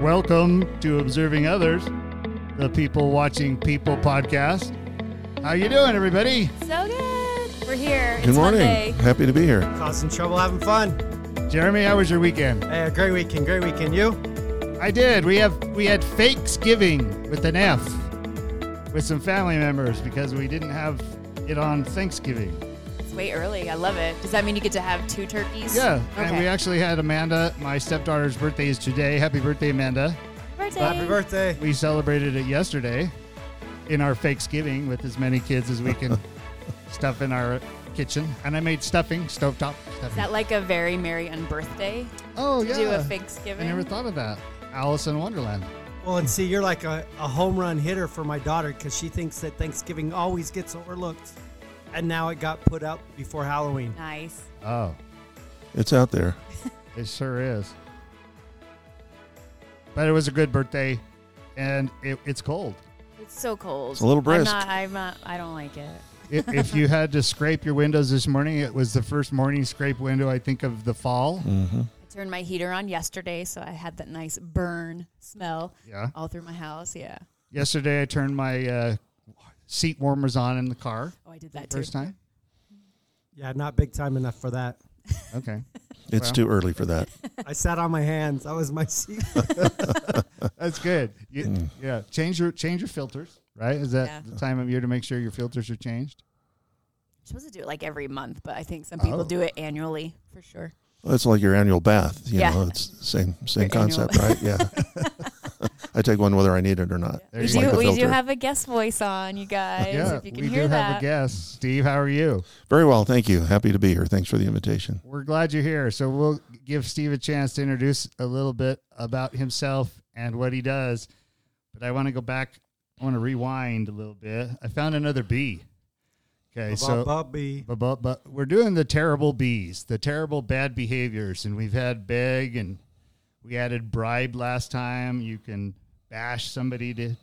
Welcome to Observing Others, the People Watching People podcast. How you doing, everybody? So good. We're here. Good it's morning. Monday. Happy to be here. Causing trouble, having fun. Jeremy, how was your weekend? Hey, a great weekend, great weekend. You? I did. We have we had Fakesgiving with an F with some family members because we didn't have it on Thanksgiving. It's way early. I love it. Does that mean you get to have two turkeys? Yeah, and we actually had Amanda. My stepdaughter's birthday is today. Happy birthday, Amanda! Birthday. Happy birthday. We celebrated it yesterday in our Thanksgiving with as many kids as we can stuff in our kitchen, and I made stuffing, stovetop stuffing. Is that like a very merry unbirthday? oh to yeah, Do a Thanksgiving. I never thought of that. Alice in Wonderland. Well, and see, you're like a, a home run hitter for my daughter because she thinks that Thanksgiving always gets overlooked. And now it got put out before Halloween. Nice. Oh, It's out there. it sure is. But it was a good birthday, and it, it's cold. It's so cold. It's a little I'm brisk. not. I'm not. I don't like it. if, if you had to scrape your windows this morning, it was the first morning scrape window I think of the fall. hmm I turned my heater on yesterday, so I had that nice burn smell Yeah. all through my house. Yeah. Yesterday I turned my uh, seat warmers on in the car Oh, I did that first too. time. Yeah, not big time enough for that. Okay, It's Well. too early for that. I sat on my hands. That was my seat. that's good. You, Mm. Yeah, change your change your filters. Right? Is that Yeah. the time of year to make sure your filters are changed? I'm supposed to do it like every month, but I think some people Oh. do it annually for sure. Well, it's like your annual bath. You Yeah. know, it's the same same Your annual- concept, right? Yeah. I take one whether I need it or not. There We you do, go. the we do have a guest voice on, you guys. yeah, if you can we hear do that. have a guest. Steve, how are you? Very well, thank you. Happy to be here. Thanks for the invitation. We're glad you're here. So we'll give Steve a chance to introduce a little bit about himself and what he does. But I want to go back. I want to rewind a little bit. I found another bee. Okay, so Bubby. but, but but we're doing the terrible bees, the terrible bad behaviors, and we've had beg and we added bribe last time. You can bash somebody to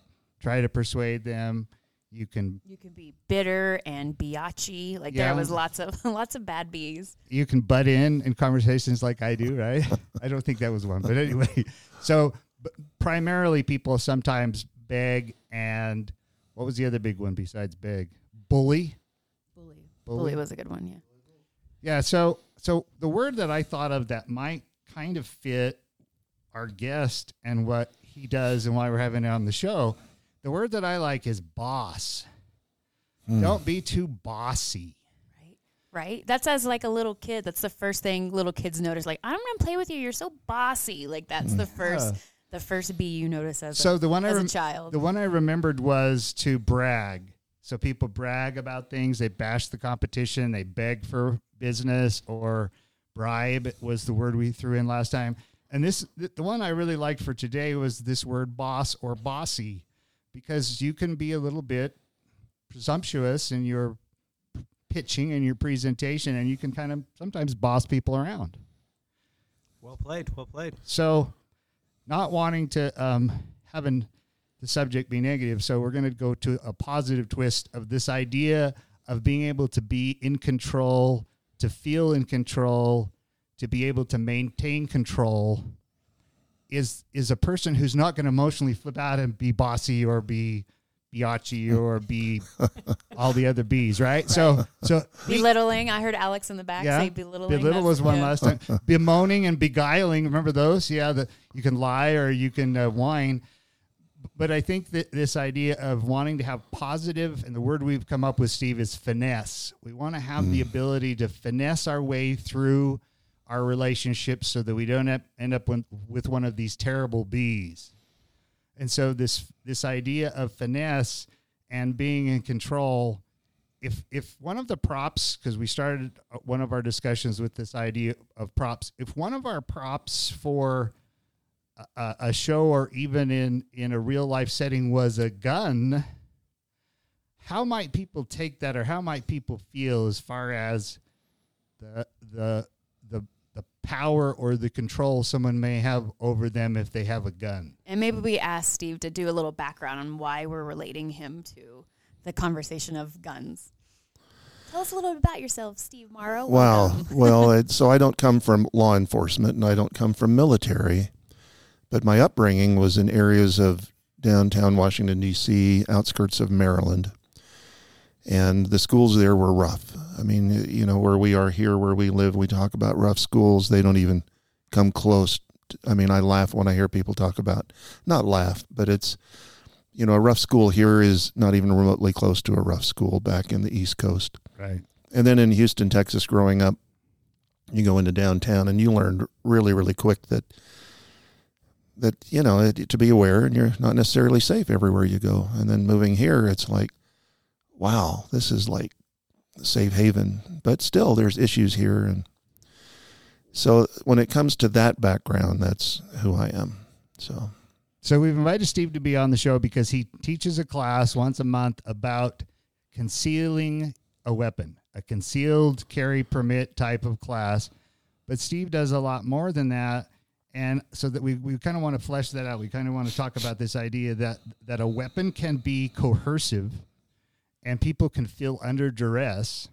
try to persuade them. You can You can be bitter and biatchy. Like Yeah. there was lots of lots of bad bees. you can butt in in conversations like I do, right? I don't think that was one, but anyway. So b- primarily, people sometimes beg, and what was the other big one besides beg? Bully. Bully. Bully. Bully was a good one, yeah. Yeah. So so the word that I thought of that might kind of fit our guest and what he does and why we're having it on the show. The word that I like is boss. Hmm. Don't be too bossy. Right? Right? That's as like a little kid. That's the first thing little kids notice. Like, I'm gonna play with you. You're so bossy. Like that's the first the first B you notice as So a, the one I as rem- a child. The one I remembered was to brag. So people brag about things. They bash the competition. They beg for business or bribe was the word we threw in last time. And this, the one I really liked for today was this word boss or bossy, because you can be a little bit presumptuous in your pitching and your presentation, and you can kind of sometimes boss people around. Well played. Well played. So, not wanting to um, having the subject be negative, so we're going to go to a positive twist of this idea of being able to be in control, to feel in control, to be able to maintain control. Is is a person who's not going to emotionally flip out and be bossy or be biatchy or be all the other bees, right? So so belittling. I heard Alex in the back say belittling. Belittle was one yeah. last time. Bemoaning and beguiling. Remember those? Yeah, that you can lie or you can uh, whine. But I think that this idea of wanting to have positive, and the word we've come up with, Steve, is finesse. We want to have the ability to finesse our way through our relationships so that we don't end up with, one of these terrible bees. And so this this idea of finesse and being in control if if one of the props because we started uh, one of our discussions with this idea of props if one of our props for a- a, show or even in in a real life setting was a gun how might people take that or how might people feel as far as the the power or the control someone may have over them if they have a gun And maybe we ask Steve to do a little background on why we're relating him to the conversation of guns. Tell us a little bit about yourself, Steve Morrow. Wow. Welcome. well, it, so I don't come from law enforcement and I don't come from military, But my upbringing was in areas of downtown Washington, D.C., outskirts of Maryland. And the schools there were rough. I mean, you know, where we are here, where we live, we talk about rough schools. They don't even come close. To, I mean, I laugh when I hear people talk about, not laugh, but it's, you know, a rough school here is not even remotely close to a rough school back in the East Coast. Right. And then in Houston, Texas, growing up, you go into downtown and you learn really, really quick that that you know to be aware and you're not necessarily safe everywhere you go and then moving here it's like wow this is like safe haven. But still there's issues here. And so when it comes to that background that's who i am. So so we've invited steve to be on the show because he teaches a class once a month about concealing a weapon a concealed carry permit type of class. But steve does a lot more than that. And so that we, we kind of want to flesh that out. We kind of want to talk about this idea that that a weapon can be coercive and people can feel under duress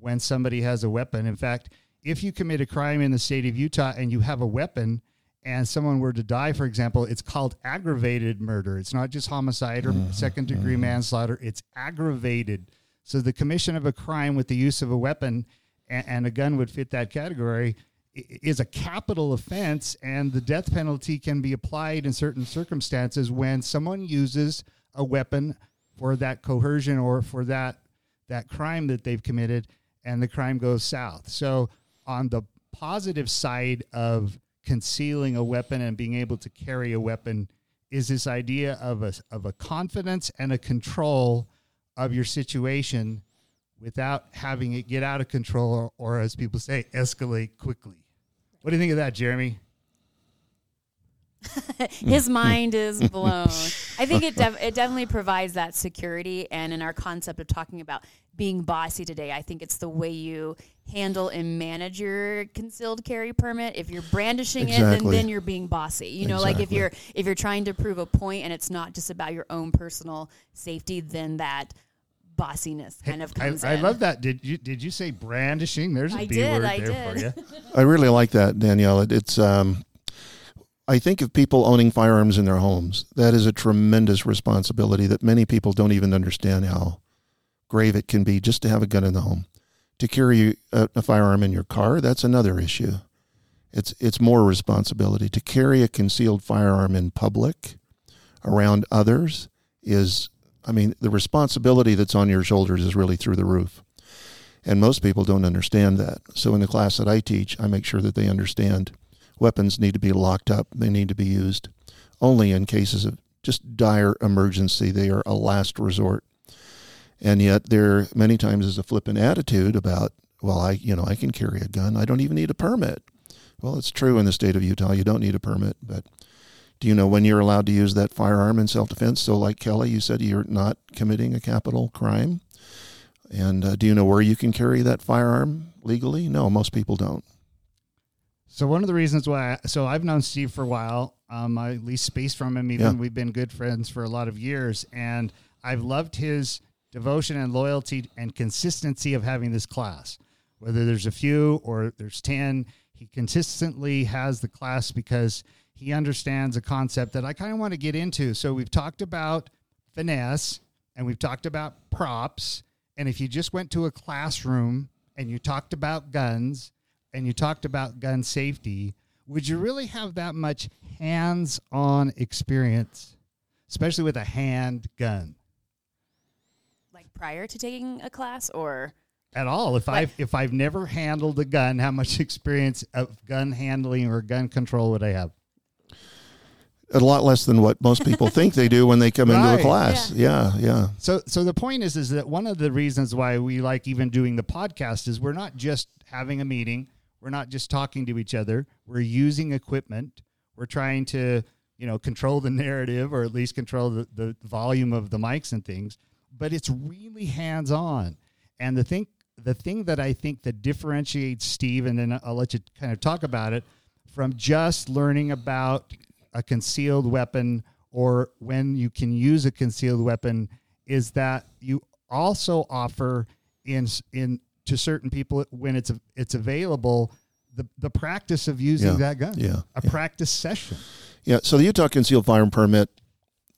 when somebody has a weapon. In fact if you commit a crime in the state of utah and you have a weapon and someone were to die for example it's called aggravated murder. It's not just homicide or mm-hmm. second degree mm-hmm. manslaughter. It's aggravated. So the commission of a crime with the use of a weapon and, and a gun would fit that category. Is a capital offense, and the death penalty can be applied in certain circumstances when someone uses a weapon for that coercion or for that that crime that they've committed, and the crime goes south. So, on the positive side of concealing a weapon and being able to carry a weapon is this idea of a of a confidence and a control of your situation without having it get out of control or, or as people say escalate quickly what do you think of that, Jeremy? His mind is blown. I think it def- it definitely provides that security, and in our concept of talking about being bossy today, I think it's the way you handle and manage your concealed carry permit. If you're brandishing exactly. it, then, then you're being bossy. You know, exactly. like if you're if you're trying to prove a point and it's not just about your own personal safety, then that bossiness kind of comes I, in. I love that. Did you did you say brandishing? There's a I B did, word I there did. for you. I really like that, Danielle. It, it's um, I think of people owning firearms in their homes. That is a tremendous responsibility that many people don't even understand how grave it can be just to have a gun in the home. To carry a, a firearm in your car, that's another issue. It's it's more responsibility. To carry a concealed firearm in public around others is I mean, the responsibility that's on your shoulders is really through the roof. And most people don't understand that. So in the class that I teach, I make sure that they understand weapons need to be locked up. They need to be used only in cases of just dire emergency. They are a last resort. And yet there many times is a flippant attitude about, well, I you know, I can carry a gun. I don't even need a permit. Well, it's true in the state of Utah. You don't need a permit, but do you know when you're allowed to use that firearm in self defense? So, like Kelly, you said you're not committing a capital crime. And uh, do you know where you can carry that firearm legally? No, most people don't. So one of the reasons why, I, so I've known Steve for a while. Um, I leased space from him. Even yeah. we've been good friends for a lot of years, and I've loved his devotion and loyalty and consistency of having this class. Whether there's a few or there's ten, he consistently has the class because he understands a concept that I kind of want to get into. So we've talked about finesse and we've talked about props. And if you just went to a classroom and you talked about guns and you talked about gun safety, would you really have that much hands on experience, especially with a handgun? Like prior to taking a class or? at all. If I if I've never handled a gun, how much experience of gun handling or gun control would I have? a lot less than what most people think they do when they come right. into a class. Yeah. yeah, yeah. So so the point is is that one of the reasons why we like even doing the podcast is we're not just having a meeting, we're not just talking to each other, we're using equipment, we're trying to, you know, control the narrative or at least control the, the volume of the mics and things, but it's really hands-on. And the thing the thing that I think that differentiates Steve and then I'll let you kind of talk about it from just learning about a concealed weapon or when you can use a concealed weapon is that you also offer in in to certain people when it's it's available the, the practice of using Yeah. that gun. Yeah. A Yeah. practice session. Yeah, so the Utah Concealed Firearm Permit,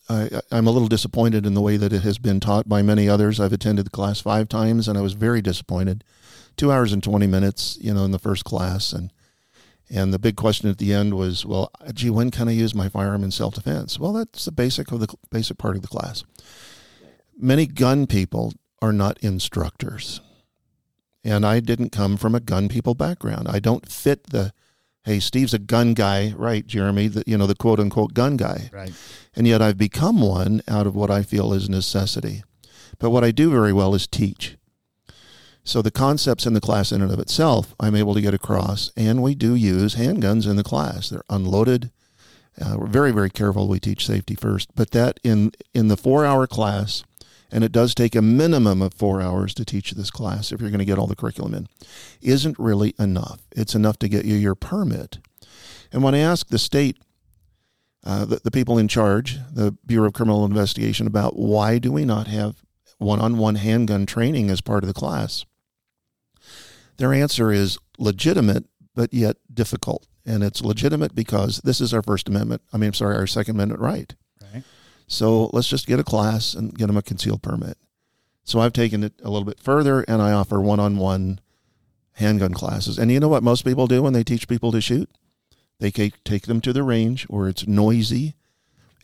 I, I'm a little disappointed in the way that it has been taught by many others. I've attended the class five times, and I was very disappointed. Two hours and 20 minutes, you know, in the first class, and and the big question at the end was, well, gee, when can I use my firearm in self defense? Well, that's the basic of the basic part of the class. Many gun people are not instructors, and I didn't come from a gun people background. I don't fit the hey, Steve's a gun guy, right, Jeremy? The, you know, the quote unquote gun guy. Right. And yet I've become one out of what I feel is necessity. But what I do very well is teach. So the concepts in the class in and of itself, I'm able to get across. And we do use handguns in the class. They're unloaded. Uh, we're very, very careful. We teach safety first. But that in, in the four hour class, and it does take a minimum of four hours to teach this class if you're going to get all the curriculum in, isn't really enough. It's enough to get you your permit. And when I ask the state, uh, the, the people in charge, the Bureau of Criminal Investigation, about why do we not have one-on-one handgun training as part of the class, their answer is legitimate, but yet difficult. And it's legitimate because this is our First Amendment. I mean, I'm sorry, our Second Amendment right. So let's just get a class and get them a concealed permit. So I've taken it a little bit further and I offer one on one handgun classes. And you know what most people do when they teach people to shoot? They take them to the range where it's noisy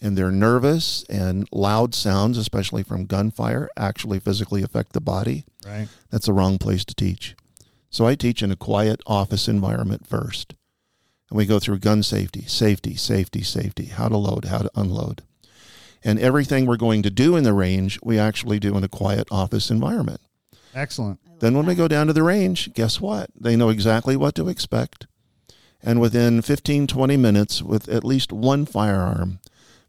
and they're nervous and loud sounds, especially from gunfire, actually physically affect the body. Right. That's the wrong place to teach. So I teach in a quiet office environment first. And we go through gun safety, safety, safety, safety, how to load, how to unload. And everything we're going to do in the range, we actually do in a quiet office environment. Excellent. Then when we go down to the range, guess what? They know exactly what to expect. And within 15, 20 minutes, with at least one firearm,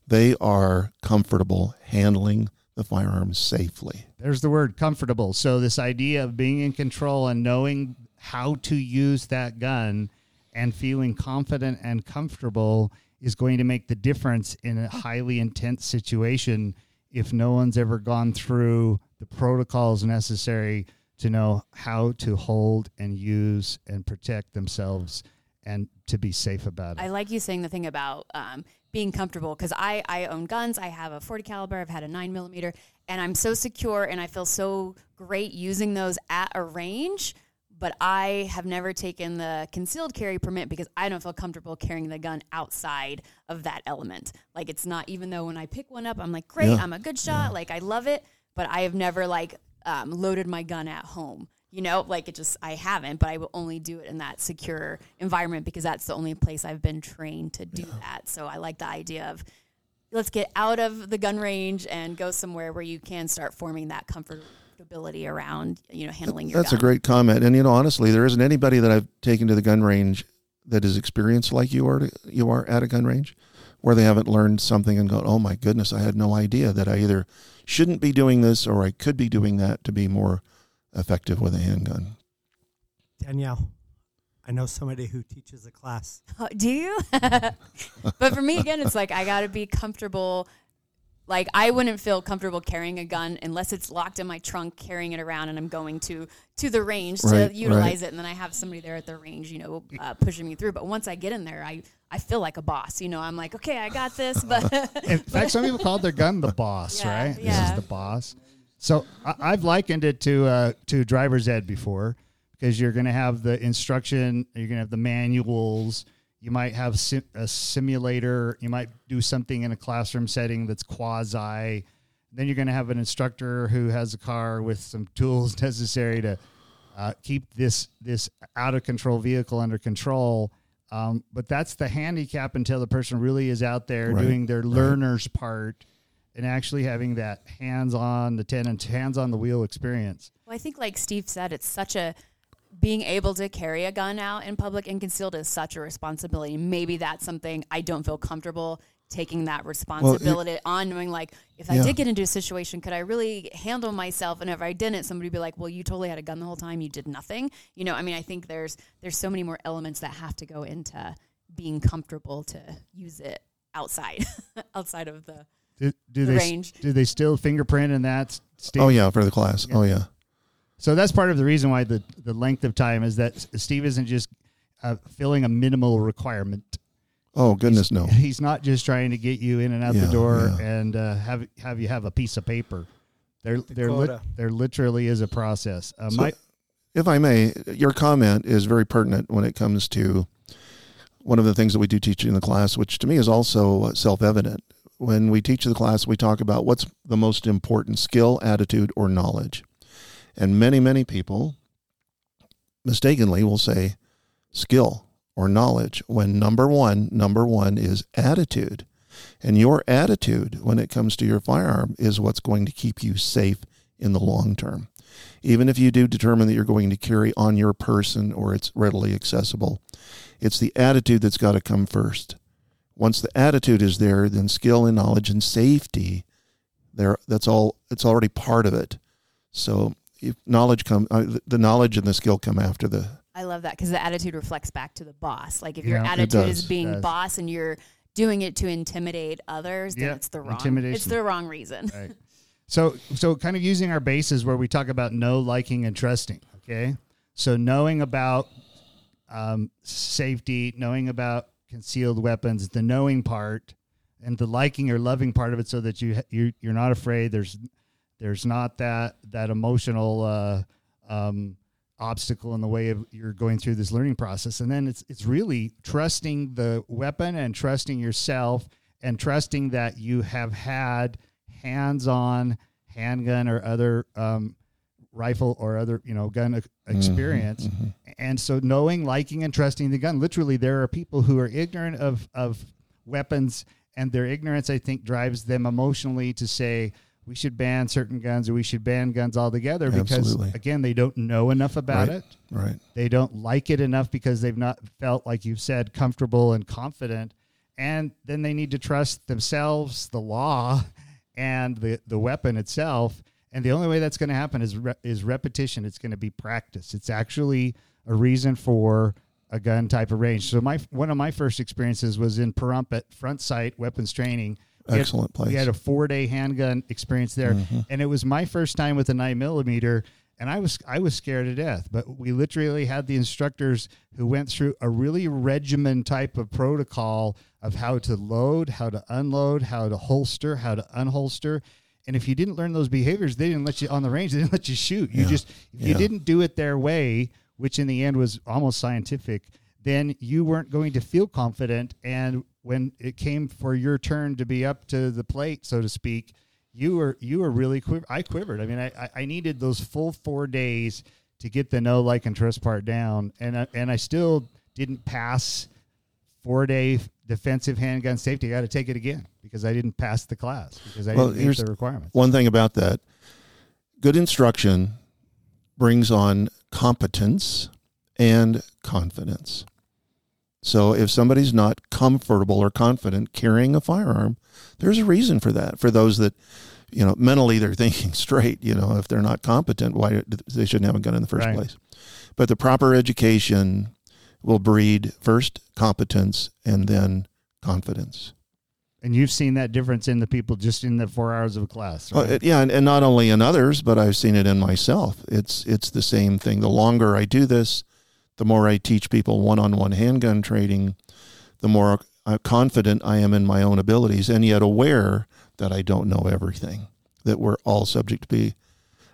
they are comfortable handling the firearm safely. There's the word comfortable. So this idea of being in control and knowing how to use that gun and feeling confident and comfortable is going to make the difference in a highly intense situation if no one's ever gone through the protocols necessary to know how to hold and use and protect themselves and to be safe about it. I like you saying the thing about um, being comfortable because I, I own guns. I have a 40 caliber. I've had a nine millimeter, and I'm so secure and I feel so great using those at a range. But I have never taken the concealed carry permit because I don't feel comfortable carrying the gun outside of that element. Like it's not even though when I pick one up, I'm like, great, Yeah. I'm a good shot. Like I love it, but I have never like um, loaded my gun at home. You know, like it just I haven't, but I will only do it in that secure environment because that's the only place I've been trained to do that. So I like the idea of let's get out of the gun range and go somewhere where you can start forming that comfortability around, you know, handling your That's a great comment. And you know, honestly, there isn't anybody that I've taken to the gun range that is experienced like you are. You are at a gun range, where they haven't learned something and gone, "Oh my goodness, I had no idea that I either shouldn't be doing this or I could be doing that to be more effective with a handgun." Danielle, I know somebody who teaches a class. Oh, do you? but for me, again, it's like I got to be comfortable. Like I wouldn't feel comfortable carrying a gun unless it's locked in my trunk, carrying it around, and I'm going to to the range Right, to utilize right. it, and then I have somebody there at the range, you know, uh, pushing me through. But once I get in there, I I feel like a boss. You know, I'm like, okay, I got this. But In fact, some people call their gun the boss, Yeah, right? This is the boss. So I, I've likened it to uh, to driver's ed before because you're going to have the instruction, you're going to have the manuals. You might have sim- a simulator. You might do something in a classroom setting that's quasi. Then you're going to have an instructor who has a car with some tools necessary to uh, keep this this out of control vehicle under control. Um, but that's the handicap until the person really is out there Right, doing their right. learner's part and actually having that hands on the tenant, hands on the wheel experience. Well, I think, like Steve said, it's such a being able to carry a gun out in public and concealed is such a responsibility. Maybe that's something I don't feel comfortable taking that responsibility on, knowing like if I did get into a situation, could I really handle myself? And if I didn't, somebody would be like, "Well, you totally had a gun the whole time. You did nothing." You know, I mean, I think there's there's so many more elements that have to go into being comfortable to use it outside, outside of the Do, do The they range. do they still fingerprint in that oh, state? Oh yeah, for the class. Oh yeah. So that's part of the reason why the, the length of time is that Steve isn't just uh, filling a minimal requirement. Oh goodness, no. He's not just trying to get you in and out Yeah, the door yeah. and uh, have have you have a piece of paper. There, there, lit, quota. there literally is a process. Uh, So- my, If I may, your comment is very pertinent when it comes to one of the things that we do teach in the class, which to me is also self evident. When we teach the class, we talk about what's the most important skill, attitude, or knowledge. And many, many people mistakenly will say skill or knowledge when number one, number one is attitude. And your attitude when it comes to your firearm is what's going to keep you safe in the long term even if you do determine that you're going to carry on your person or it's readily accessible, it's the attitude that's got to come first. Once the attitude is there, then skill and knowledge and safety, there that's all. It's already part of it. So knowledge come, uh, the knowledge and the skill come after the. I love that because the attitude reflects back to the boss. Like if Yeah, your attitude is being does. boss and you're doing it to intimidate others, then Yeah, it's the wrong. intimidation. It's the wrong reason. Right. So, so kind of using our bases where we talk about know, liking, and trusting. Okay. So knowing about um, safety, knowing about concealed weapons, the knowing part, and the liking or loving part of it, so that you you you're not afraid. There's there's not that that emotional uh, um, obstacle in the way of you're going through this learning process. And then it's it's really trusting the weapon and trusting yourself and trusting that you have had hands-on handgun or other um, rifle or other you know gun ex- experience and so knowing liking and trusting the gun literally there are people who are ignorant of of weapons and their ignorance i think drives them emotionally to say we should ban certain guns or we should ban guns altogether because Absolutely. again they don't know enough about Right. it Right. they don't like it enough because they've not felt like you've said comfortable and confident and then they need to trust themselves the law and the the weapon itself and the only way that's going to happen is re- is repetition it's going to be practice it's actually a reason for a gun type of range so my one of my first experiences was in Pahrump at front sight weapons training Had- Excellent place. we had a four day handgun experience there, mm-hmm. and it was my first time with a nine millimeter, and I was I was scared to death. But we literally had the instructors who went through a really regimen type of protocol of how to load, how to unload, how to holster, how to unholster. And if you didn't learn those behaviors, they didn't let you on the range. They didn't let you shoot. You Yeah. just if you didn't do it their way, which in the end was almost scientific, then you weren't going to feel confident. And when it came for your turn to be up to the plate, so to speak, you were you were really quiver. I quivered. I mean, I I- I needed those full four days to get the no like and trust part down, and I, and I still didn't pass four day defensive handgun safety. I got to take it again because I didn't pass the class because I Well, didn't meet the requirements. One thing about that good instruction brings on competence and confidence. So if somebody's not comfortable or confident carrying a firearm, there's a reason for that. For those that, you know, mentally they're thinking straight, you know, if they're not competent, why they shouldn't have a gun in the first Right. place. But the proper education will breed first competence and then confidence. And you've seen that difference in the people just in the four hours of a class. Right? it- yeah, and, and not only in others, but I've seen it in myself. It's it's the same thing. The longer I do this, the more I teach people one-on-one handgun trading, the more uh, confident I am in my own abilities, and yet aware that I don't know everything. That we're all subject to be,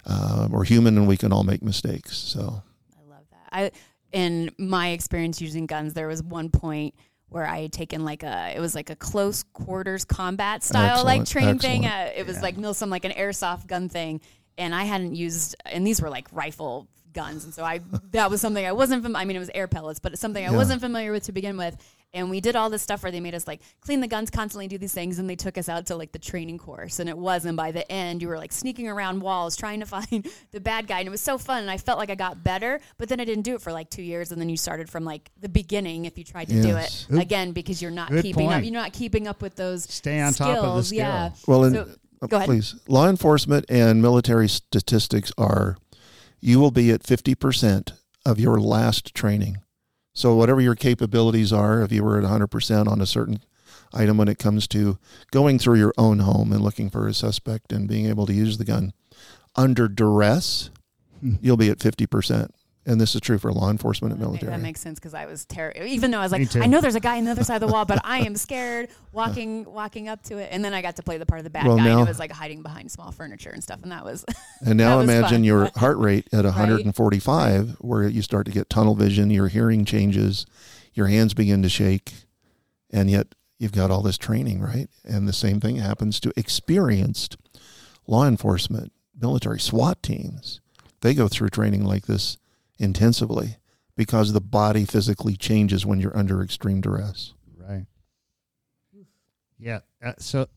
uh, we're human, and we can all make mistakes. So I love that. I in my experience using guns, there was one point where I had taken like a it was like a close quarters combat style like Excellent, training thing. Uh, it was like Milsim like an airsoft gun thing, and I hadn't used and these were like rifle guns, and so I that was something I wasn't. Fam- I mean, it was air pellets, but it's something I Yeah. wasn't familiar with to begin with. And we did all this stuff where they made us like clean the guns constantly, do these things, and they took us out to like the training course. And it was, and by the end, you were like sneaking around walls trying to find the bad guy, and it was so fun. And I felt like I got better, but then I didn't do it for like two years, and then you started from like the beginning if you tried to Yes. do it again because you're not Good keeping up. You're not keeping up with those. Stay on top of the skills. skill. Yeah. Well, and So, uh, go ahead. please, law enforcement and military statistics are you will be at 50% of your last training. So, whatever your capabilities are, if you were at 100% on a certain item when it comes to going through your own home and looking for a suspect and being able to use the gun under duress, Hmm. you'll be at 50%. And this is true for law enforcement and military. That makes sense because I was terrified. Even though I was like. I know there's a guy on the other side of the wall, but I am scared walking walking up to it. And then I got to play the part of the bad Well, guy, and now- it was like hiding behind small furniture and stuff, and that was And now was imagine fun. your heart rate at 145, where you start to get tunnel vision, your hearing changes, your hands begin to shake, and yet you've got all this training, right? And the same thing happens to experienced law enforcement, military, SWAT teams. They go through training like this intensively because the body physically changes when you're under extreme duress. Right. Yeah. Uh, so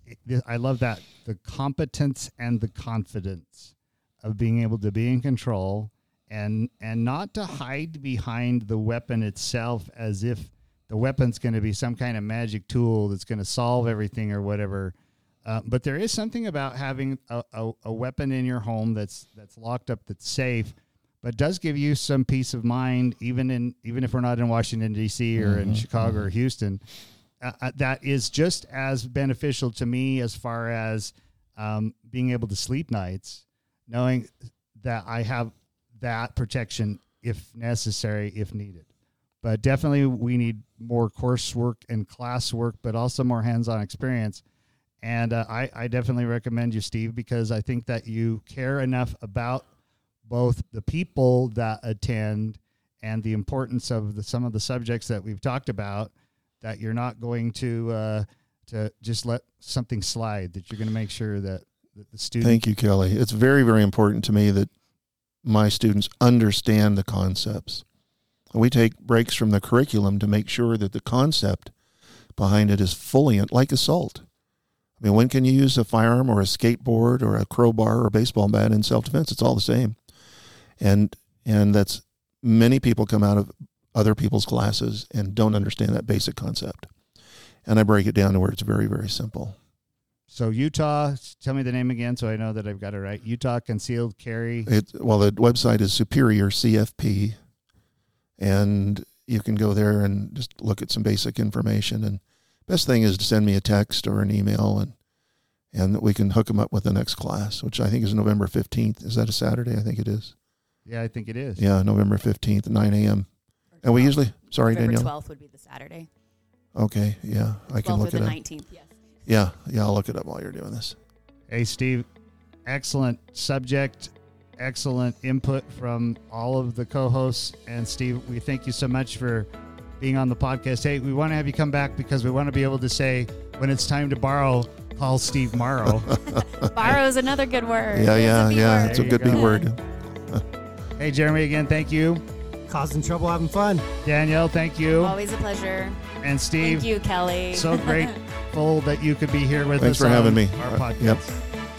I love that the competence and the confidence of being able to be in control and and not to hide behind the weapon itself as if the weapon's going to be some kind of magic tool that's going to solve everything or whatever. Uh, but there is something about having a, a, a weapon in your home that's that's locked up, that's safe, but does give you some peace of mind, even in even if we're not in Washington D.C. or in Chicago or Houston. Uh, uh, that is just as beneficial to me as far as um, being able to sleep nights, knowing that I have that protection if necessary, if needed. But definitely, we need more coursework and classwork, but also more hands-on experience. And uh, I, I definitely recommend you, Steve, because I think that you care enough about both the people that attend and the importance of the, some of the subjects that we've talked about that you're not going to uh, to just let something slide. That you're going to make sure that, that the student. Thank you, Kelly. It's very, very important to me that my students understand the concepts. We take breaks from the curriculum to make sure that the concept behind it is fully like assault. I mean, when can you use a firearm or a skateboard or a crowbar or a baseball bat in self defense? It's all the same. And and that's many people come out of other people's classes and don't understand that basic concept. And I break it down to where it's very, very simple. So Utah, tell me the name again, so I know that I've got it right. Utah Concealed Carry. It well, the website is Superior CFP, and you can go there and just look at some basic information. And best thing is to send me a text or an email, and and we can hook them up with the next class, which I think is November fifteenth. Is that a Saturday? I think it is. Yeah, I think it is. Yeah, November fifteenth, nine a.m. And we usually, sorry, Daniel. November Danielle. 12th would be the Saturday. Okay, yeah, I can 12th look or it the up. 19th, yes. Yeah, yeah, I'll look it up while you're doing this. Hey, Steve, excellent subject, excellent input from all of the co hosts. And, Steve, we thank you so much for being on the podcast. Hey, we want to have you come back because we want to be able to say when it's time to borrow, call Steve Morrow. Borrow is another good word. Yeah, yeah, yeah. It's a good B go. word. Hey, Jeremy, again, thank you. Causing trouble, having fun. Danielle, thank you. Always a pleasure. And, Steve, Thank you, Kelly. so grateful that you could be here with Thanks us. Thanks for having me. Our Uh, podcast. yep.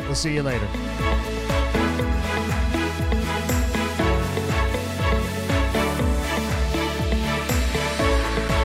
We'll see you later.